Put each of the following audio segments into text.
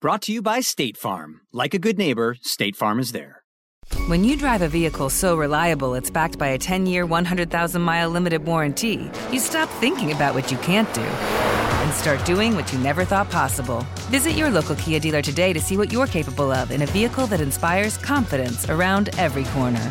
Brought to you by State Farm. Like a good neighbor, State Farm is there. When you drive a vehicle so reliable it's backed by a 10 year, 100,000 mile limited warranty, you stop thinking about what you can't do and start doing what you never thought possible. Visit your local Kia dealer today to see what you're capable of in a vehicle that inspires confidence around every corner.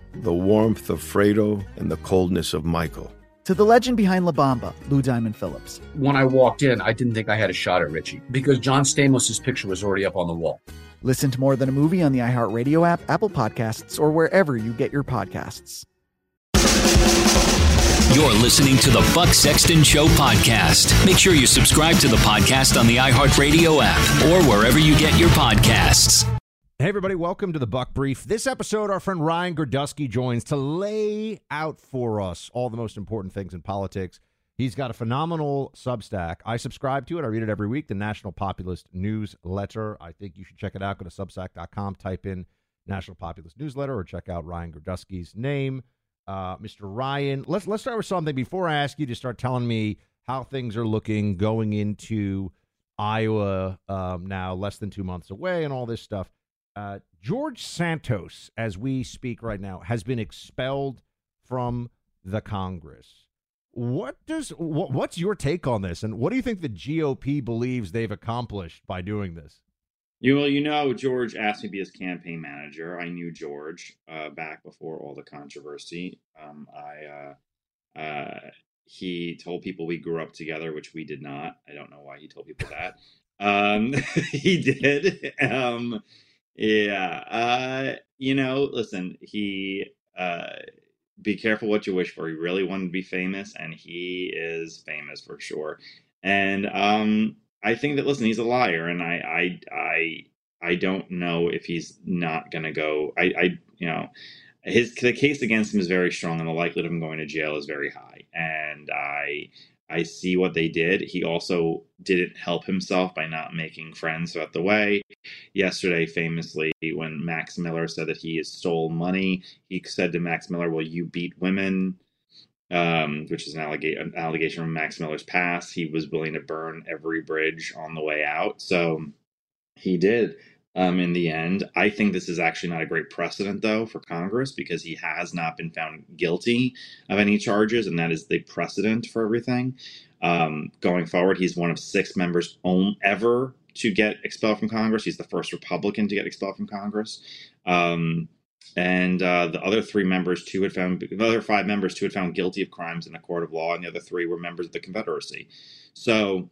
the warmth of Fredo, and the coldness of Michael. To the legend behind La Bamba, Lou Diamond Phillips. When I walked in, I didn't think I had a shot at Richie because John Stamos' picture was already up on the wall. Listen to More Than a Movie on the iHeartRadio app, Apple Podcasts, or wherever you get your podcasts. You're listening to the Buck Sexton Show podcast. Make sure you subscribe to the podcast on the iHeartRadio app or wherever you get your podcasts. Hey, everybody, welcome to the Buck Brief. This episode, our friend Ryan Girdusky joins to lay out for us all the most important things in politics. He's got a phenomenal Substack. I subscribe to it. I read it every week, the National Populist Newsletter. I think you should check it out. Go to substack.com, type in National Populist Newsletter, or check out Ryan Girdusky's name. Uh, Mr. Ryan, let's let's start with something before I ask you to start telling me how things are looking going into Iowa um, now, less than two months away, and all this stuff. Uh, George Santos, as we speak right now, has been expelled from the Congress. What does what, what's your take on this, and what do you think the GOP believes they've accomplished by doing this? You well, you know, George asked me to be his campaign manager. I knew George uh, back before all the controversy. Um, I uh, uh, he told people we grew up together, which we did not. I don't know why he told people that. Um, he did. Um, yeah. Uh, you know, listen, he uh be careful what you wish for. He really wanted to be famous and he is famous for sure. And um I think that listen, he's a liar and I I I I don't know if he's not going to go I I you know his the case against him is very strong and the likelihood of him going to jail is very high and I I see what they did. He also didn't help himself by not making friends throughout the way. Yesterday, famously, when Max Miller said that he stole money, he said to Max Miller, Well, you beat women, um, which is an, allega- an allegation from Max Miller's past. He was willing to burn every bridge on the way out. So he did um, in the end. I think this is actually not a great precedent, though, for Congress because he has not been found guilty of any charges, and that is the precedent for everything. Um, going forward, he's one of six members own, ever to get expelled from Congress. He's the first Republican to get expelled from Congress. Um, and uh, the other three members, two had found, the other five members, two had found guilty of crimes in a court of law, and the other three were members of the Confederacy. So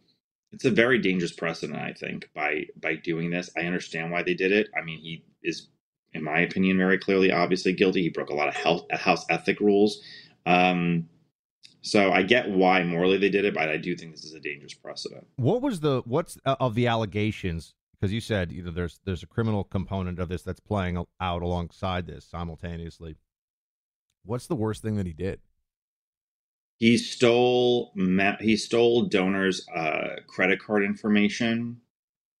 it's a very dangerous precedent, I think, by by doing this. I understand why they did it. I mean, he is in my opinion, very clearly, obviously guilty. He broke a lot of health, house ethic rules. Um, so I get why morally they did it, but I do think this is a dangerous precedent. What was the what's uh, of the allegations? Because you said you know there's there's a criminal component of this that's playing out alongside this simultaneously. What's the worst thing that he did? He stole he stole donors' uh, credit card information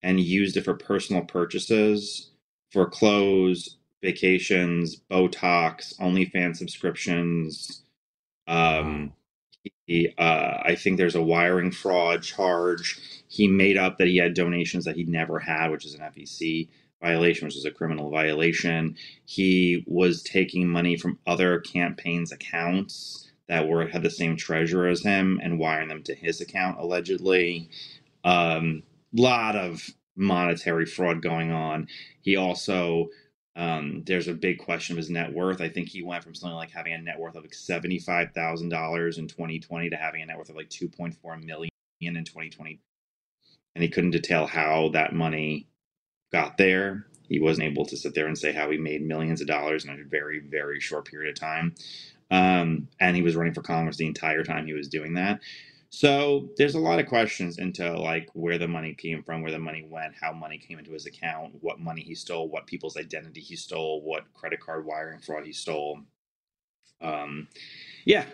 and used it for personal purchases for clothes, vacations, Botox, OnlyFans subscriptions. Um, he, uh, I think there's a wiring fraud charge. He made up that he had donations that he never had, which is an FEC violation, which is a criminal violation. He was taking money from other campaigns' accounts that were had the same treasurer as him and wiring them to his account allegedly. Um, lot of monetary fraud going on. He also um, there's a big question of his net worth. I think he went from something like having a net worth of like seventy five thousand dollars in 2020 to having a net worth of like 2.4 million in 2020, and he couldn't detail how that money got there. He wasn't able to sit there and say how he made millions of dollars in a very very short period of time. Um, and he was running for Congress the entire time he was doing that. So there's a lot of questions into like where the money came from, where the money went, how money came into his account, what money he stole, what people's identity he stole, what credit card wiring fraud he stole. Um, yeah,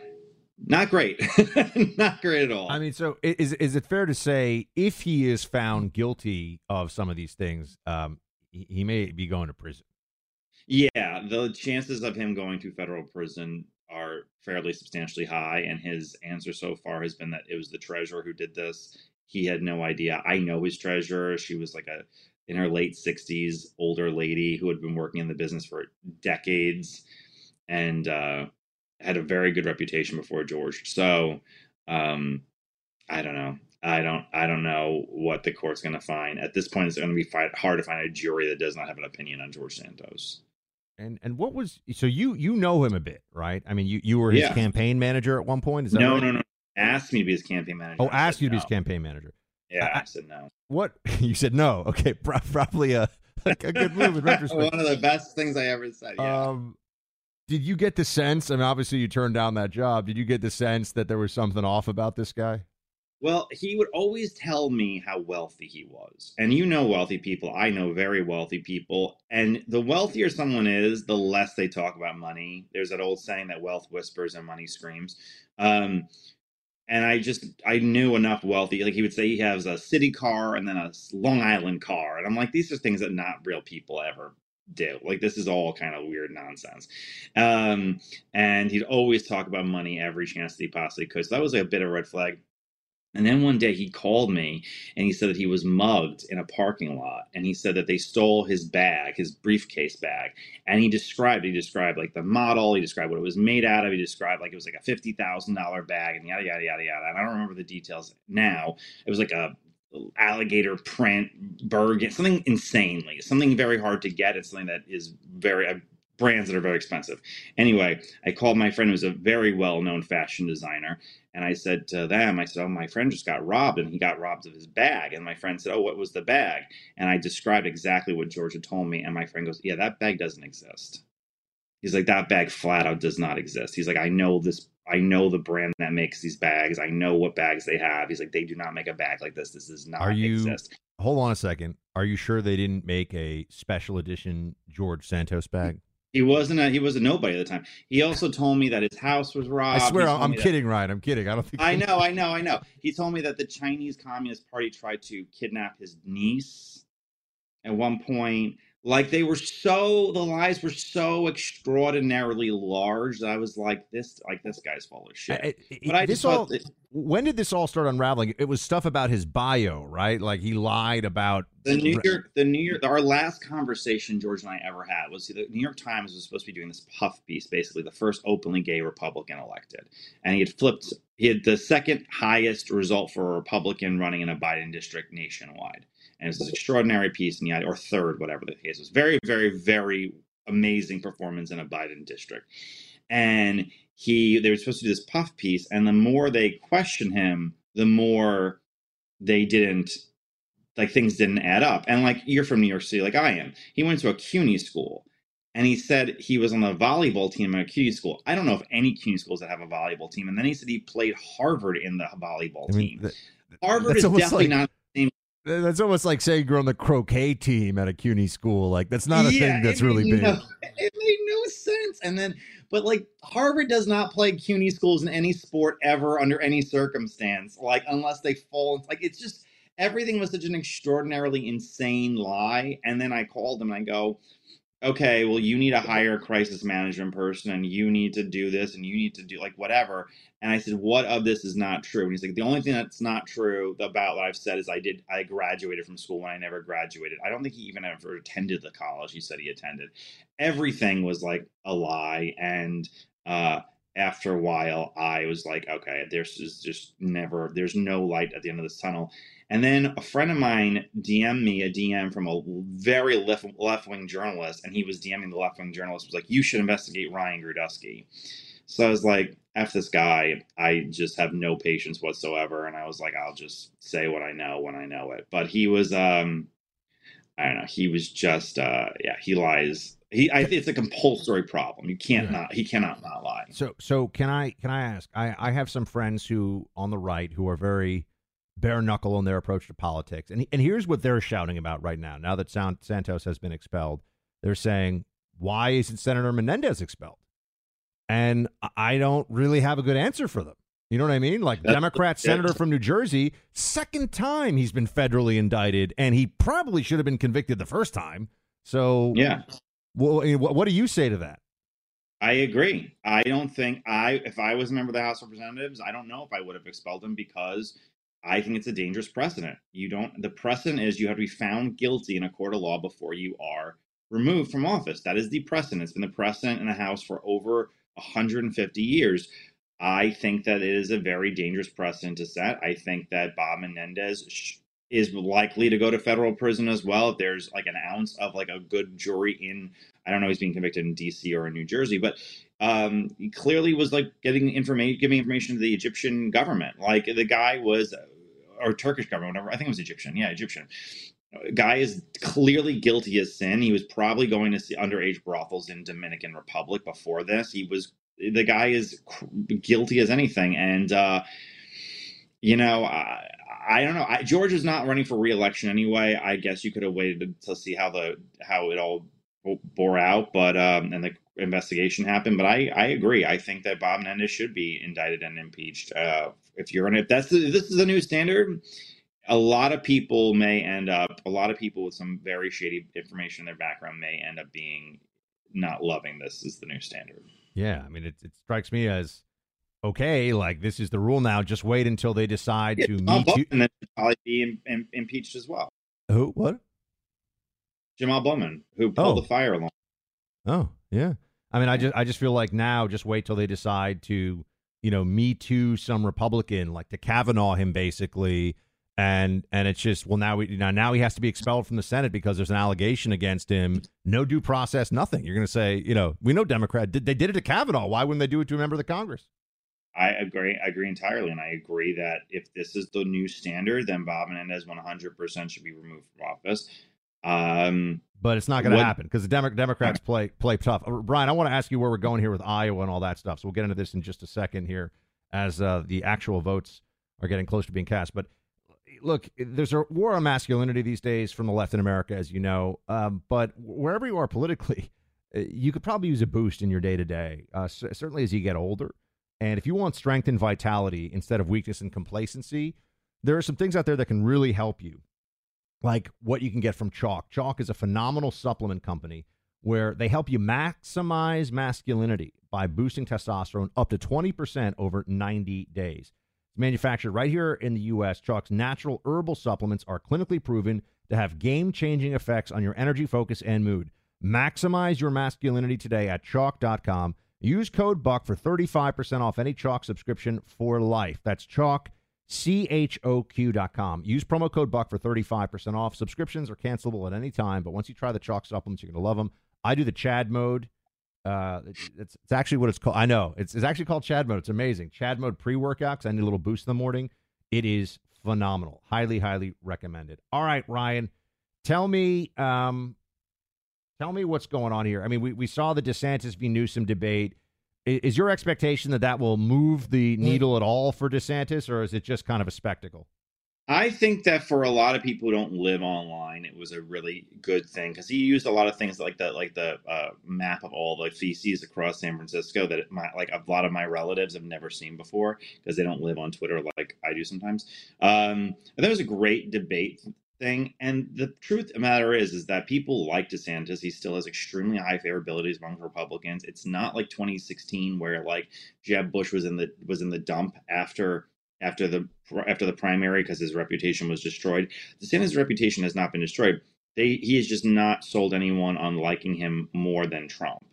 not great, not great at all. I mean, so is is it fair to say if he is found guilty of some of these things, um, he, he may be going to prison? Yeah, the chances of him going to federal prison are fairly substantially high. And his answer so far has been that it was the treasurer who did this. He had no idea. I know his treasurer. She was like a in her late 60s older lady who had been working in the business for decades and uh, had a very good reputation before George. So um, I don't know. I don't. I don't know what the court's going to find at this point. It's going to be fight, hard to find a jury that does not have an opinion on George Santos. And and what was so you you know him a bit, right? I mean, you you were his Yeah. campaign manager at one point. Is that No, right? no, no. Asked me to be his campaign manager. Oh, asked you to be his campaign manager. Yeah, I- I said no. What you said? No. Okay, pro- probably a a good move in retrospect. One of the best things I ever said. Yeah. Um, did you get the sense? I mean, obviously you turned down that job. Did you get the sense that there was something off about this guy? Well, he would always tell me how wealthy he was. And you know wealthy people. I know very wealthy people. And the wealthier someone is, the less they talk about money. There's that old saying that wealth whispers and money screams. Um, and I just, I knew enough wealthy. Like he would say he has a city car and then a Long Island car. And I'm like, these are things that not real people ever do. Like this is all kind of weird nonsense. Um, and he'd always talk about money every chance that he possibly could. So that was like a bit of a red flag. And then one day he called me and he said that he was mugged in a parking lot. And he said that they stole his bag, his briefcase bag. And he described, he described like the model, he described what it was made out of, he described like it was like a $50,000 bag and yada, yada, yada, yada. And I don't remember the details now. It was like a alligator print, Birkin, something insanely, something very hard to get. It's something that is very, uh, brands that are very expensive. Anyway, I called my friend who's a very well known fashion designer. And I said to them, I said, Oh, my friend just got robbed and he got robbed of his bag. And my friend said, Oh, what was the bag? And I described exactly what George had told me. And my friend goes, Yeah, that bag doesn't exist. He's like, That bag flat out does not exist. He's like, I know this. I know the brand that makes these bags. I know what bags they have. He's like, they do not make a bag like this. This does not Are you? exist. Hold on a second. Are you sure they didn't make a special edition George Santos bag? He wasn't a he was a nobody at the time. He also told me that his house was robbed. I swear, I'm told that- kidding, Ryan. I'm kidding. I don't think. I know, I know, I know. He told me that the Chinese Communist Party tried to kidnap his niece at one point. Like they were so the lies were so extraordinarily large that I was like, this like this guy's full of shit. I- I- but I this just thought all. that When did this all start unraveling? It was stuff about his bio, right? Like he lied about the New York, the New York, our last conversation George and I ever had was the New York Times was supposed to be doing this puff piece, basically the first openly gay Republican elected, and he had flipped. He had the second highest result for a Republican running in a Biden district nationwide, and it's this extraordinary piece. And he had, or third, whatever the case was, very, very, very amazing performance in a Biden district, and he they were supposed to do this puff piece, and the more they questioned him, the more they didn't like things didn't add up. And like you're from New York City, like I am. He went to a CUNY school. and he said he was on the volleyball team at a CUNY school. I don't know if any CUNY schools that have a volleyball team. And then he said he played Harvard in the volleyball I mean, team. th- Harvard is definitely like- not the. That's almost like saying you're on the croquet team at a CUNY school. Like that's not a Yeah, thing that's it really big. no- it made no sense. And then, but like Harvard does not play CUNY schools in any sport ever under any circumstance, like unless they fall. Like it's just everything was such an extraordinarily insane lie. And then I called them and I go, okay, well, you need to hire a crisis management person and you need to do this and you need to do like whatever. And I said, what of this is not true? And he's like, the only thing that's not true about what I've said is I did, I graduated from school when I never graduated. I don't think he even ever attended the college he said he attended. Everything was like a lie. And, uh, after a while, I was like, okay, there's just, just never, there's no light at the end of this tunnel. And then a friend of mine DM'd me a DM from a very left left wing journalist, and he was DMing the left wing journalist was like, "You should investigate Ryan Girdusky." So I was like, "F this guy." I just have no patience whatsoever, and I was like, "I'll just say what I know when I know it." But he was, um, I don't know, he was just, uh, yeah, he lies. He, I think it's a compulsory problem. You can't Yeah. not, he cannot not lie. So so can I can I ask? I I have some friends who on the right who are very bare knuckle in their approach to politics, and and here's what they're shouting about right now. Now that San- Santos has been expelled, they're saying, "Why isn't Senator Menendez expelled?" And I- I don't really have a good answer for them. You know what I mean? Like That's- Democrat senator from New Jersey, second time he's been federally indicted, and he probably should have been convicted the first time. So Yeah. What do you say to that? I agree. I don't think I, if I was a member of the House of Representatives, I don't know if I would have expelled him because I think it's a dangerous precedent. You don't, the precedent is you have to be found guilty in a court of law before you are removed from office. That is the precedent. It's been the precedent in the House for over 150 years. I think that it is a very dangerous precedent to set. I think that Bob Menendez sh- is likely to go to federal prison as well. If there's like an ounce of like a good jury in, I don't know, he's being convicted in D.C. or in New Jersey, but um, he clearly was like getting information, giving information to the Egyptian government. Like the guy was, or Turkish government, whatever. I think it was Egyptian. Yeah, Egyptian. Guy is clearly guilty as sin. He was probably going to see underage brothels in Dominican Republic before this. He was the guy is guilty as anything, and uh, you know, I, I don't know. I, George is not running for reelection anyway. I guess you could have waited to see how the how it all bore out, but um, and the investigation happened. But I I agree. I think that Bob Menendez should be indicted and impeached. Uh, if you're in it, that's the, this is a new standard. A lot of people may end up. A lot of people with some very shady information in their background may end up being not loving this as the new standard. Yeah, I mean, it, it strikes me as okay. Like this is the rule now. Just wait until they decide Yeah, to Jamal meet you. Bowman should probably be im- im- impeached as well. Who? What? Jamaal Bowman, who pulled Oh. the fire alarm. Oh, yeah. I mean, I just I just feel like now, just wait till they decide to, you know, me too some Republican, like to Kavanaugh him basically, and and it's just well now we now now he has to be expelled from the Senate because there's an allegation against him. No due process, nothing. You're going to say, you know, we know Democrat did they did it to Kavanaugh. Why wouldn't they do it to a member of the Congress? I agree. I agree entirely, and I agree that if this is the new standard, then Bob Menendez 100% should be removed from office. Um, But it's not going to happen because the Demo- Democrats play play tough. Uh, Brian, I want to ask you where we're going here with Iowa and all that stuff. So we'll get into this in just a second here as uh, the actual votes are getting close to being cast. But look, there's a war on masculinity these days from the left in America, as you know. Um, but wherever you are politically, you could probably use a boost in your day to day. Certainly as you get older, and if you want strength and vitality instead of weakness and complacency, there are some things out there that can really help you like what you can get from Choq. Choq is a phenomenal supplement company where they help you maximize masculinity by boosting testosterone up to 20% over 90 days. It's manufactured right here in the U.S. Choq's natural herbal supplements are clinically proven to have game changing effects on your energy, focus, and mood. Maximize your masculinity today at choq.com. Use code BUCK for 35% off any Choq subscription for life. That's Choq, C-H-O-Q.com. Use promo code BUCK for 35% off. Subscriptions are cancelable at any time, but once you try the Choq supplements, you're going to love them. I do the Chad mode. Uh, it's, it's, it's actually what it's called. I know. It's, it's actually called Chad mode. It's amazing. Chad mode pre-workout 'cause I need a little boost in the morning. It is phenomenal. Highly, highly recommended. All right, Ryan, tell me um, Tell me what's going on here. I mean, we, we saw the DeSantis v. Newsom debate. Is, is your expectation that that will move the needle at all for DeSantis, or is it just kind of a spectacle? I think that for a lot of people who don't live online, it was a really good thing because he used a lot of things like the like the uh, map of all the feces across San Francisco that my, like a lot of my relatives have never seen before because they don't live on Twitter like I do sometimes. Um, that was a great debate thing, and the truth of the matter is is that people like DeSantis. He still has extremely high favorabilities among Republicans. It's not like 2016 where like Jeb Bush was in the was in the dump after after the after the primary because his reputation was destroyed. DeSantis' reputation has not been destroyed. They, he has just not sold anyone on liking him more than Trump.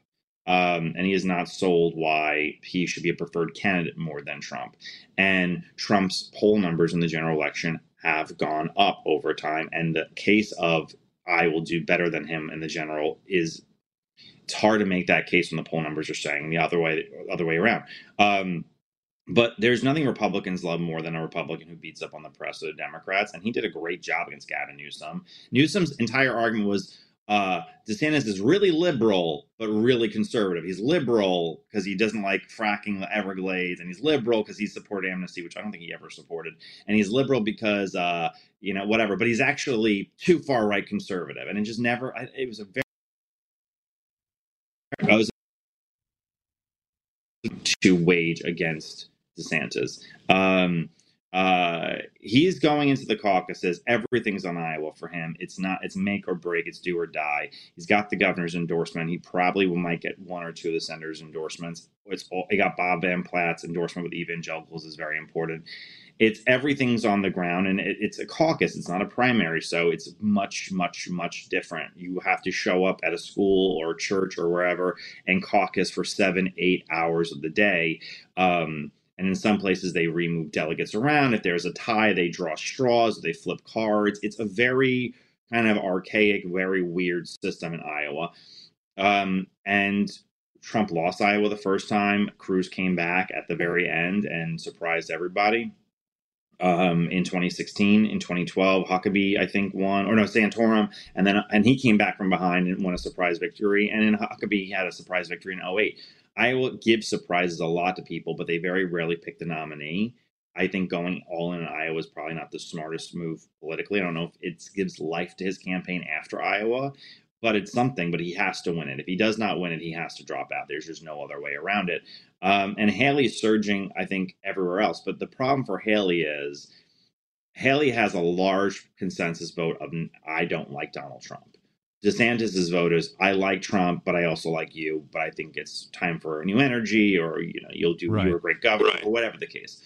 Um, and he has not sold why he should be a preferred candidate more than Trump. And Trump's poll numbers in the general election have gone up over time. And the case of I will do better than him in the general is it's hard to make that case when the poll numbers are saying the other way other way around. Um, but there's nothing Republicans love more than a Republican who beats up on the press of the Democrats, and he did a great job against Gavin Newsom. Newsom's entire argument was uh, DeSantis is really liberal, but really conservative. He's liberal because he doesn't like fracking the Everglades, and he's liberal because he supported amnesty, which I don't think he ever supported. And he's liberal because, uh, you know, whatever. But he's actually too far right conservative, and it just never. It was a very. I was to wage against DeSantis. Um, uh, he's going into the caucuses. Everything's on Iowa for him. It's not. It's make or break. It's do or die. He's got the governor's endorsement. He probably will might get one or two of the senator's endorsements. It's all. he got Bob Vander Plaats's endorsement with evangelicals is very important. It's everything's on the ground, and it, it's a caucus. It's not a primary, so it's much, much, much different. You have to show up at a school or church or wherever and caucus for seven, eight hours of the day. Um, and in some places, they remove delegates around. If there's a tie, they draw straws, they flip cards. It's a very kind of archaic, very weird system in Iowa. Um, and Trump lost Iowa the first time. Cruz came back at the very end and surprised everybody. Um, in 2016, in 2012, Huckabee I think won, or no, Santorum, and then and he came back from behind and won a surprise victory. And in Huckabee, had a surprise victory in 08. Iowa gives surprises a lot to people, but they very rarely pick the nominee. I think going all in on Iowa is probably not the smartest move politically. I don't know if it gives life to his campaign after Iowa, but it's something. But he has to win it. If he does not win it, he has to drop out. There's just no other way around it. Um, and Haley's surging, I think, everywhere else. But the problem for Haley is Haley has a large consensus vote of I don't like Donald Trump. DeSantis's vote is I like Trump, but I also like you, but I think it's time for a new energy, or you know, you'll do right. you're a great governor, right. or whatever the case.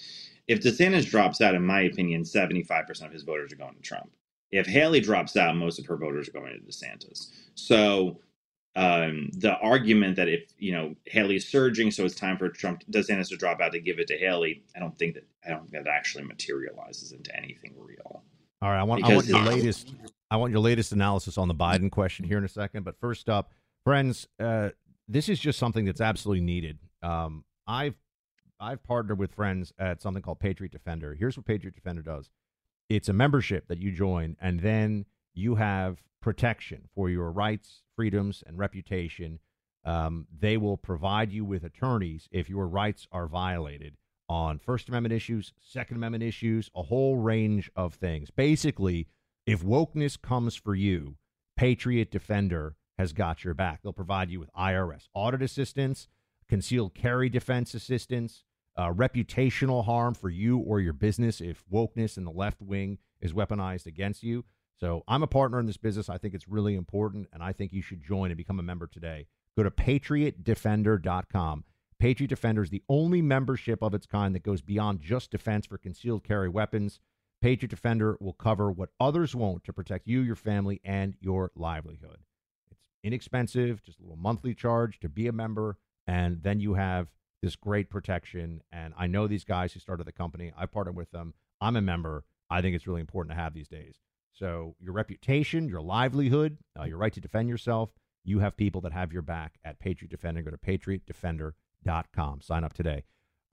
If DeSantis drops out, in my opinion, 75% of his voters are going to Trump. If Haley drops out, most of her voters are going to DeSantis. So um, the argument that if you know Haley's surging, so it's time for Trump DeSantis to drop out to give it to Haley, I don't think that I don't think that actually materializes into anything real. All right, I want, I want your latest. I want your latest analysis on the Biden question here in a second. But first up, friends, uh, this is just something that's absolutely needed. Um, I've I've partnered with friends at something called Patriot Defender. Here's what Patriot Defender does: it's a membership that you join, and then you have protection for your rights, freedoms, and reputation. Um, they will provide you with attorneys if your rights are violated on First Amendment issues, Second Amendment issues, a whole range of things. Basically, if wokeness comes for you, Patriot Defender has got your back. They'll provide you with IRS audit assistance, concealed carry defense assistance, uh, reputational harm for you or your business if wokeness in the left wing is weaponized against you. So I'm a partner in this business. I think it's really important, and I think you should join and become a member today. Go to patriotdefender.com. Patriot Defender is the only membership of its kind that goes beyond just defense for concealed carry weapons. Patriot Defender will cover what others won't to protect you, your family, and your livelihood. It's inexpensive, just a little monthly charge to be a member, and then you have this great protection. And I know these guys who started the company. I partnered with them. I'm a member. I think it's really important to have these days. So your reputation, your livelihood, uh, your right to defend yourself, you have people that have your back at Patriot Defender. Go to patriotdefender.com com. Sign up today.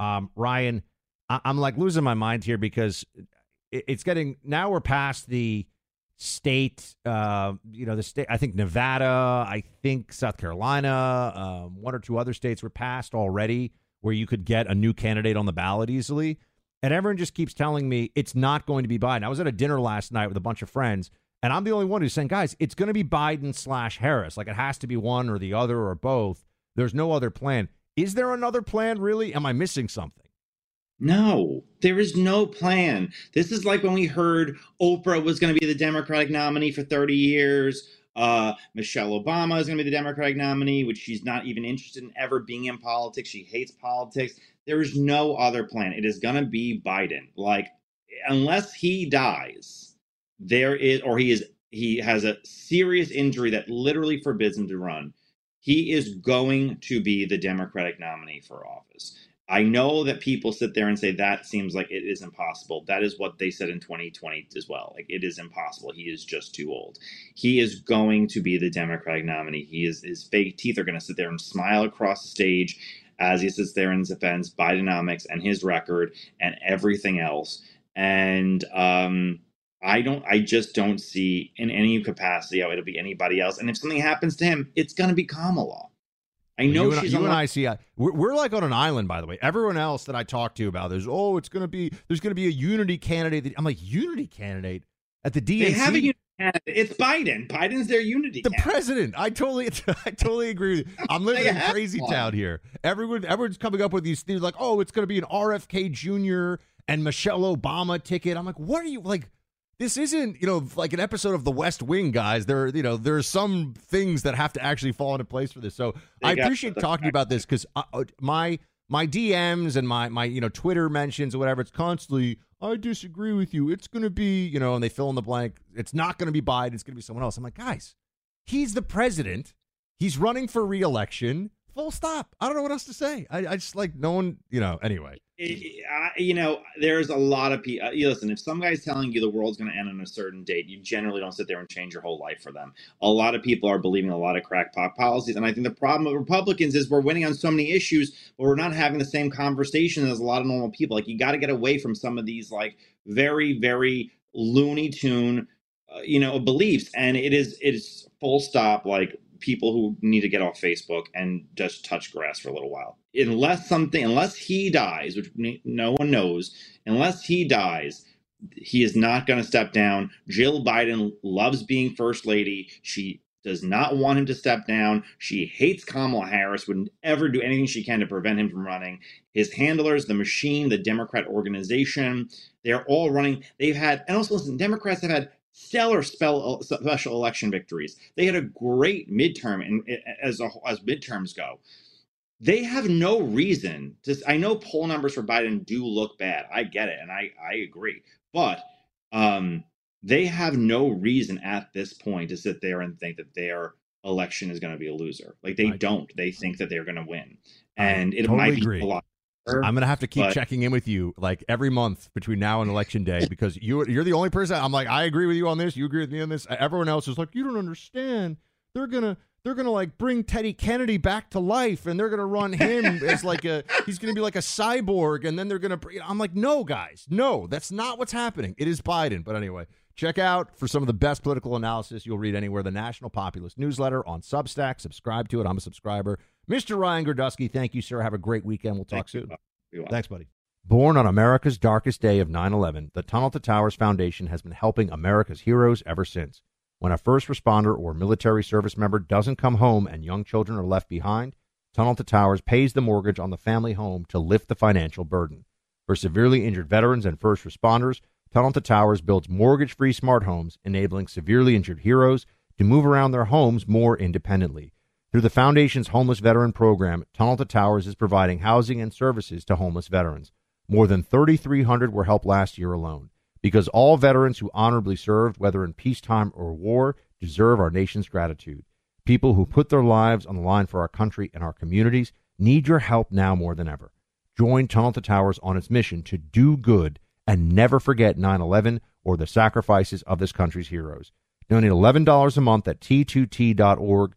Um, Ryan, I- am like losing my mind here because it's getting now we're past the state, uh, you know, the state, I think Nevada, I think South Carolina, um, one or two other states were passed already where you could get a new candidate on the ballot easily. And everyone just keeps telling me it's not going to be Biden. I was at a dinner last night with a bunch of friends, and I'm the only one who's saying, guys, it's going to be Biden slash Harris. Like it has to be one or the other or both. There's no other plan. Is there another plan, really? Am I missing something? No, there is no plan. This is like when we heard Oprah was going to be the Democratic nominee for 30 years. Uh, Michelle Obama is going to be the Democratic nominee, which she's not even interested in ever being in politics. She hates politics. There is no other plan. It is going to be Biden. Like, unless he dies, there is, or he is, he has a serious injury that literally forbids him to run. He is going to be the Democratic nominee for office. I know that people sit there and say that seems like it is impossible. That is what they said in 2020 as well. Like it is impossible. He is just too old. He is going to be the Democratic nominee. He is his fake teeth are going to sit there and smile across the stage as he sits there and defends Bidenomics and his record and everything else. And um, I don't. I just don't see in any capacity how it'll be anybody else. And if something happens to him, it's going to be Kamala. I know you she's and, you and I see. uh, We're, we're like on an island, by the way. Everyone else that I talk to about this, oh, it's going to be there's going to be a unity candidate. That, I'm like unity candidate at the DNC. They have a unity candidate. It's Biden. Biden's their unity. the candidate. president. I totally, I totally agree. With you. I'm living in crazy one. town here. Everyone, everyone's coming up with these things like, oh, it's going to be an RFK Jr. and Michelle Obama ticket. I'm like, what are you like? This isn't, you know, like an episode of The West Wing, guys. There, you know, there's some things that have to actually fall into place for this. So They I appreciate talking about this because uh, uh, my my DMs and my my you know Twitter mentions or whatever, it's constantly I disagree with you. It's going to be, you know, and they fill in the blank. It's not going to be Biden. It's going to be someone else. I'm like, guys, he's the president. He's running for reelection. Full stop. I don't know what else to say. I, I just like no one, you know. Anyway, I, you know, there's a lot of people. Listen, if some guy's telling you the world's going to end on a certain date, you generally don't sit there and change your whole life for them. A lot of people are believing a lot of crackpot policies, and I think the problem with Republicans is we're winning on so many issues, but we're not having the same conversation as a lot of normal people. Like you got to get away from some of these like very, very Looney Tune, uh, you know, beliefs, and it is it is full stop like people who need to get off Facebook and just touch grass for a little while. Unless something, unless he dies, which no one knows, unless he dies, he is not going to step down. Jill Biden loves being first lady. She does not want him to step down. She hates Kamala Harris, wouldn't ever do anything she can to prevent him from running. His handlers, the machine, the Democrat organization, they're all running. They've had, and also listen, Democrats have had stellar spell, special election victories. They had a great midterm, and as a, as midterms go, they have no reason to. I know poll numbers for Biden do look bad. I get it, and I I agree, but um, they have no reason at this point to sit there and think that their election is going to be a loser. Like they I- don't. They think that they're going to win, I and it totally might be agree. a lot. I'm gonna have to keep but- checking in with you like every month between now and election day because you you're the only person. I'm like, I agree with you on this. You agree with me on this. Everyone else is like, you don't understand. They're gonna they're gonna like bring Teddy Kennedy back to life, and they're gonna run him as like a he's gonna be like a cyborg, and then they're gonna. I'm like, no, guys, no, that's not what's happening. It is Biden. But anyway, check out for some of the best political analysis you'll read anywhere. The National Populist newsletter on Substack. Subscribe to it. I'm a subscriber. Mr. Ryan Girdusky, thank you, sir. Have a great weekend. We'll talk Thank soon. Be. Thanks, buddy. Born on America's darkest day of 9 11, the Tunnel to Towers Foundation has been helping America's heroes ever since. When a first responder or military service member doesn't come home and young children are left behind, Tunnel to Towers pays the mortgage on the family home to lift the financial burden. For severely injured veterans and first responders, Tunnel to Towers builds mortgage free smart homes, enabling severely injured heroes to move around their homes more independently. Through the Foundation's Homeless Veteran Program, Tunnel to Towers is providing housing and services to homeless veterans. More than 3,300 were helped last year alone. Because all veterans who honorably served, whether in peacetime or war, deserve our nation's gratitude. People who put their lives on the line for our country and our communities need your help now more than ever. Join Tunnel to Towers on its mission to do good and never forget 9 11 or the sacrifices of this country's heroes. Donate $11 a month at t2t.org.